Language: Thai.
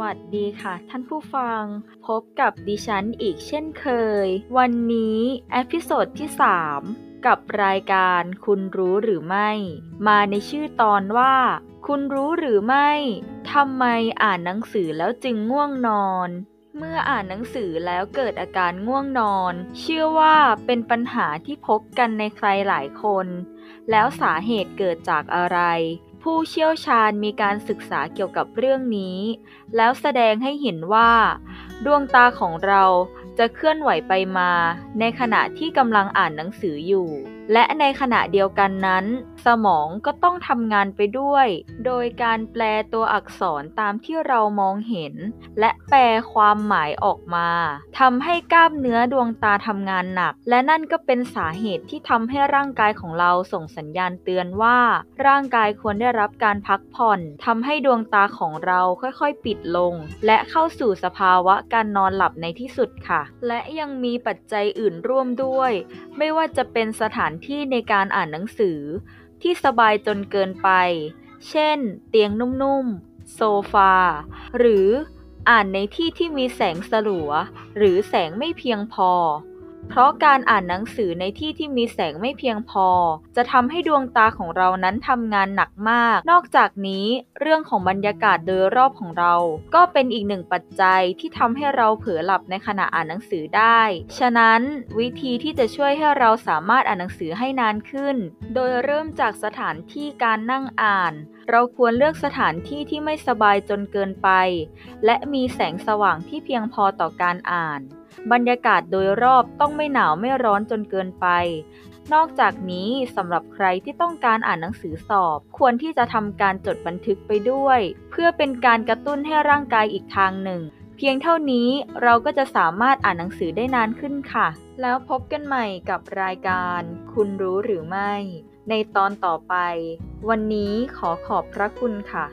สวัสดีค่ะ ท่านผู้ฟัง พบกับดิฉันอีกเช่นเคย วันนี้ episode ที่ 3 กับรายการคุณรู้หรือไม่ มาในชื่อตอนว่า คุณรู้หรือไม่ทำไมอ่านหนังสือแล้วจึงง่วงนอน เมื่ออ่านหนังสือแล้วเกิดอาการง่วงนอน เชื่อว่าเป็นปัญหาที่พบกันในใครหลายคน แล้วสาเหตุเกิดจากอะไร ผู้เชี่ยวชาญมีการศึกษาเกี่ยวกับเรื่องนี้ แล้วแสดงให้เห็นว่า ดวงตาของเราจะเคลื่อนไหวไปมา ในขณะที่กำลังอ่านหนังสืออยู่และในขณะเดียวกันนั้น สมองก็ต้องทำงานไปด้วย โดยการแปลตัวอักษรตามที่เรามองเห็น และแปลความหมายออกมาทำให้กล้ามเนื้อดวงตาทำงานหนัก และนั่นก็เป็นสาเหตุที่ทำให้ร่างกายของเราส่งสัญญาณเตือนว่า ร่างกายควรได้รับการพักผ่อนทำให้ดวงตาของเราค่อยๆ ปิดลง และเข้าสู่สภาวะการนอนหลับในที่สุดค่ะ และยังมีปัจจัยอื่นร่วมด้วย ไม่ว่าจะเป็นสถานที่ในการอ่านหนังสือที่สบายจนเกินไป เช่น เตียงนุ่มๆ โซฟา หรืออ่านในที่ที่มีแสงสลัว หรือแสงไม่เพียงพอ เพราะการอ่านหนังสือในที่ที่มีแสงไม่เพียงพอ จะทำให้ดวงตาของเรานั้นทำงานหนักมาก นอกจากนี้เรื่องของบรรยากาศโดยรอบของเรา ก็เป็นอีกหนึ่งปัจจัยที่ทำให้เราเผลอหลับในขณะอ่านหนังสือได้ ฉะนั้นวิธีที่จะช่วยให้เราสามารถอ่านหนังสือให้นานขึ้น โดยเริ่มจากสถานที่การนั่งอ่าน เราควรเลือกสถานที่ที่ไม่สบายจนเกินไป และมีแสงสว่างที่เพียงพอต่อการอ่าน บรรยากาศโดยรอบต้องไม่หนาวไม่ร้อนจนเกินไป นอกจากนี้สำหรับใครที่ต้องการอ่านหนังสือสอบ ควรที่จะทำการจดบันทึกไปด้วย เพื่อเป็นการกระตุ้นให้ร่างกายอีกทางหนึ่ง เพียงเท่านี้เราก็จะสามารถอ่านหนังสือได้นานขึ้นค่ะ แล้วพบกันใหม่กับรายการ คุณรู้หรือไม่ ในตอนต่อไป วันนี้ขอขอบพระคุณค่ะ